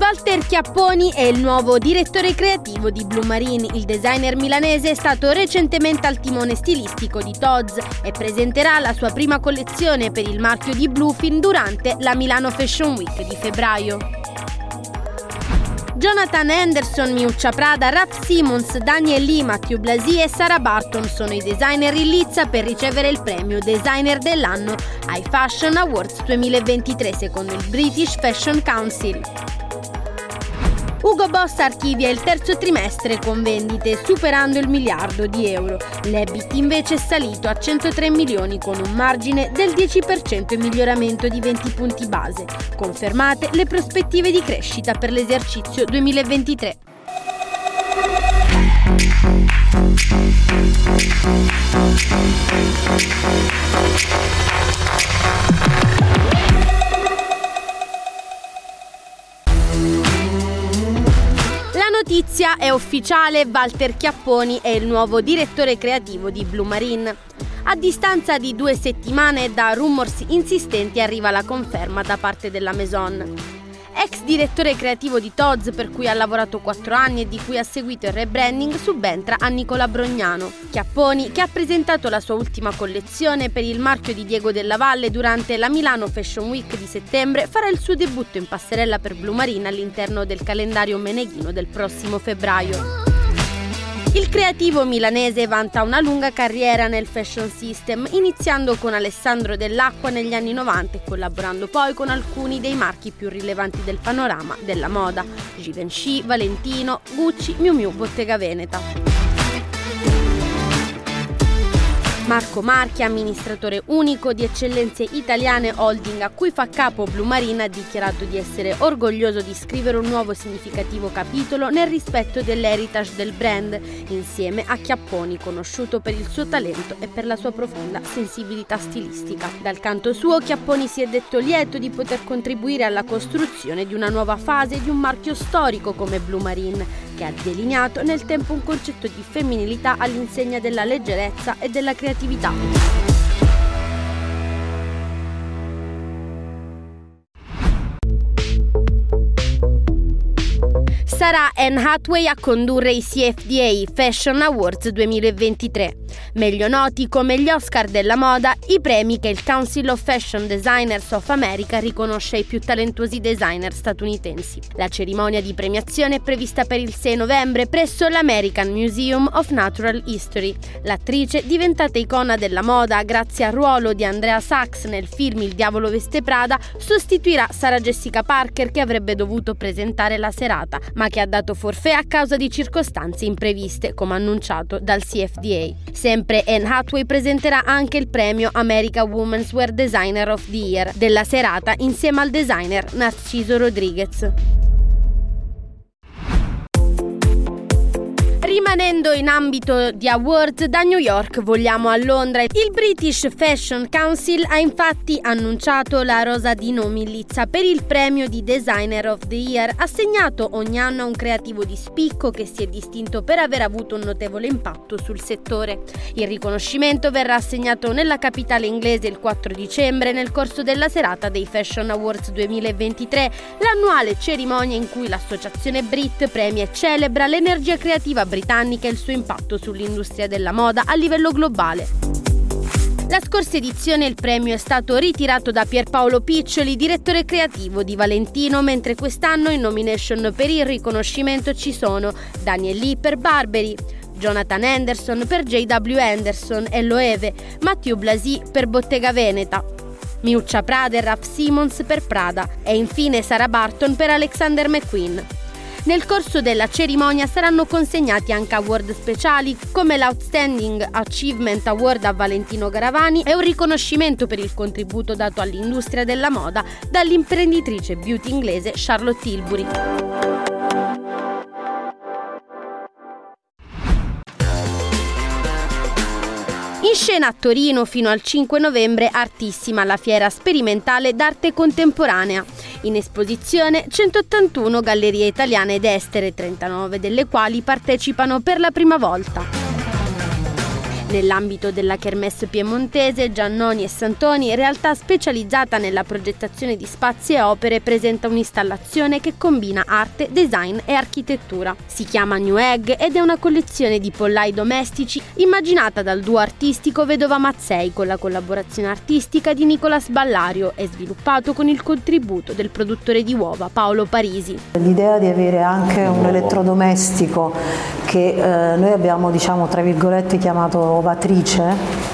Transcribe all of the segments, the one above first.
Walter Chiapponi è il nuovo direttore creativo di Blue Marine. Il designer milanese è stato recentemente al timone stilistico di Tod's e presenterà la sua prima collezione per il marchio di Bluefin durante la Milano Fashion Week di febbraio. Jonathan Anderson, Miuccia Prada, Raf Simmons, Daniel Lee, Matthew Blasi e Sara Barton sono i designer in lizza per ricevere il premio Designer dell'anno ai Fashion Awards 2023 secondo il British Fashion Council. Ugo Boss archivia il terzo trimestre con vendite superando il miliardo di euro. L'EBIT invece è salito a 103 milioni con un margine del 10% e miglioramento di 20 punti base. Confermate le prospettive di crescita per l'esercizio 2023. Notizia è ufficiale, Walter Chiapponi è il nuovo direttore creativo di Blue Marine. A distanza di due settimane da rumors insistenti arriva la conferma da parte della Maison ex direttore creativo di Tod's per cui ha lavorato 4 anni e di cui ha seguito il rebranding, subentra a Nicola Brognano. Chiapponi, che ha presentato la sua ultima collezione per il marchio di Diego della Valle durante la Milano Fashion Week di settembre, farà il suo debutto in passerella per Blue Marine all'interno del calendario meneghino del prossimo febbraio. Il creativo milanese vanta una lunga carriera nel fashion system, iniziando con Alessandro Dell'Acqua negli anni 90 e collaborando poi con alcuni dei marchi più rilevanti del panorama della moda, Givenchy, Valentino, Gucci, Miu Miu, Bottega Veneta. Marco Marchi, amministratore unico di Eccellenze Italiane Holding a cui fa capo Blue Marine, ha dichiarato di essere orgoglioso di scrivere un nuovo significativo capitolo nel rispetto dell'heritage del brand, insieme a Chiapponi, conosciuto per il suo talento e per la sua profonda sensibilità stilistica. Dal canto suo, Chiapponi si è detto lieto di poter contribuire alla costruzione di una nuova fase di un marchio storico come Blue Marine, che ha delineato nel tempo un concetto di femminilità all'insegna della leggerezza e della creatività. sarà Anne Hathaway a condurre i CFDA Fashion Awards 2023, meglio noti come gli Oscar della moda, i premi che il Council of Fashion Designers of America riconosce ai più talentuosi designer statunitensi. La cerimonia di premiazione è prevista per il 6 novembre presso l'American Museum of Natural History. L'attrice, diventata icona della moda grazie al ruolo di Andrea Sachs nel film Il diavolo veste Prada, sostituirà Sarah Jessica Parker che avrebbe dovuto presentare la serata, ma che ha dato forfè a causa di circostanze impreviste, come annunciato dal CFDA. Sempre Anne Hathaway presenterà anche il premio America Women's Wear Designer of the Year della serata insieme al designer Narciso Rodriguez. Rimanendo in ambito di awards, da New York vogliamo a Londra. Il British Fashion Council ha infatti annunciato la rosa di nomi Lizza per il premio di Designer of the Year, assegnato ogni anno a un creativo di spicco che si è distinto per aver avuto un notevole impatto sul settore. Il riconoscimento verrà assegnato nella capitale inglese il 4 dicembre nel corso della serata dei Fashion Awards 2023, l'annuale cerimonia in cui l'associazione Brit premia e celebra l'energia creativa britannica britannica e il suo impatto sull'industria della moda a livello globale. La scorsa edizione il premio è stato ritirato da Pierpaolo Piccioli, direttore creativo di Valentino, mentre quest'anno in nomination per il riconoscimento ci sono Daniel Lee per Barberi, Jonathan Anderson per J.W. Anderson e Loewe, Matthew Blasi per Bottega Veneta, Miuccia Prada e Raf Simons per Prada e infine Sara Barton per Alexander McQueen. Nel corso della cerimonia saranno consegnati anche award speciali come l'Outstanding Achievement Award a Valentino Garavani e un riconoscimento per il contributo dato all'industria della moda dall'imprenditrice beauty inglese Charlotte Tilbury. In scena a Torino fino al 5 novembre Artissima, la fiera sperimentale d'arte contemporanea. In esposizione 181 gallerie italiane ed estere, 39 delle quali partecipano per la prima volta. Nell'ambito della Kermesse piemontese, Giannoni e Santoni, realtà specializzata nella progettazione di spazi e opere, presenta un'installazione che combina arte, design e architettura. Si chiama New Egg ed è una collezione di pollai domestici immaginata dal duo artistico Vedova Mazzei con la collaborazione artistica di Nicolas Ballario e sviluppato con il contributo del produttore di uova Paolo Parisi. L'idea di avere anche un elettrodomestico che eh, noi abbiamo diciamo tra virgolette chiamato ovatrice,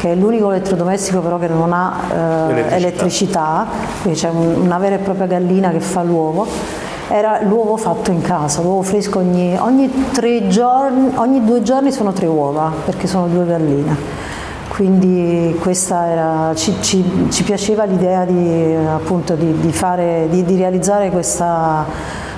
che è l'unico elettrodomestico però che non ha eh, elettricità. elettricità, quindi c'è una vera e propria gallina che fa l'uovo. Era l'uovo fatto in casa, l'uovo fresco ogni, ogni, giorni, ogni due giorni sono tre uova, perché sono due galline quindi era, ci, ci, ci, piaceva l'idea di, appunto, di, di, fare, di realizzare questa,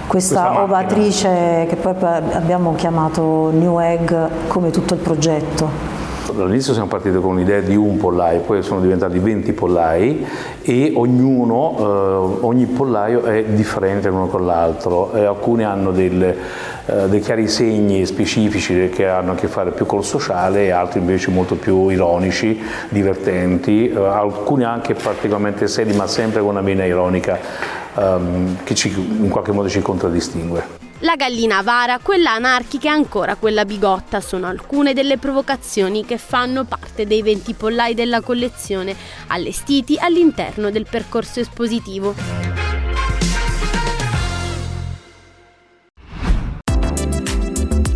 questa, questa ovatrice che poi abbiamo chiamato New Egg come tutto il progetto. All'inizio siamo partiti con un'idea di un pollaio, poi sono diventati 20 pollai e ognuno, eh, ogni pollaio è differente l'uno con l'altro, eh, alcuni hanno delle, eh, dei chiari segni specifici che hanno a che fare più col sociale altri invece molto più ironici, divertenti, eh, alcuni anche particolarmente seri ma sempre con una vena ironica ehm, che ci, in qualche modo ci contraddistingue. La gallina avara, quella anarchica e ancora quella bigotta sono alcune delle provocazioni che fanno parte dei 20 pollai della collezione, allestiti all'interno del percorso espositivo.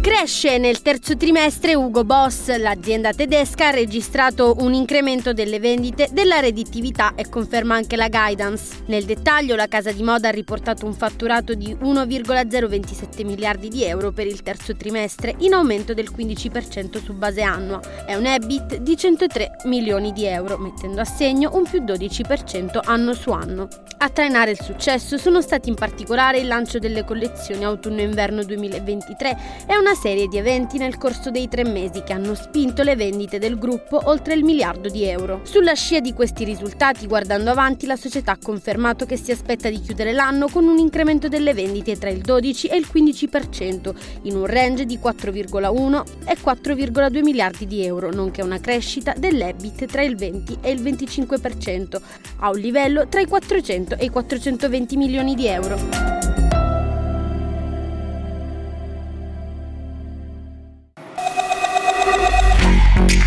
Cresce nel terzo trimestre Ugo Boss, l'azienda tedesca ha registrato un incremento delle vendite, della redditività e conferma anche la guidance. Nel dettaglio la casa di moda ha riportato un fatturato di 1,027 miliardi di euro per il terzo trimestre, in aumento del 15% su base annua. È un EBIT di 103 milioni di euro, mettendo a segno un più 12% anno su anno. A trainare il successo sono stati in particolare il lancio delle collezioni autunno-inverno 2023 e una serie di eventi nel corso dei tre mesi che hanno spinto le vendite del gruppo oltre il miliardo di euro. Sulla scia di questi risultati, guardando avanti, la società ha confermato che si aspetta di chiudere l'anno con un incremento delle vendite tra il 12 e il 15%, in un range di 4,1 e 4,2 miliardi di euro, nonché una crescita dell'EBIT tra il 20 e il 25%, a un livello tra i 400 400 e i 420 milioni di euro.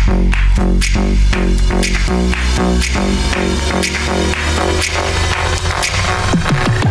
Thank you.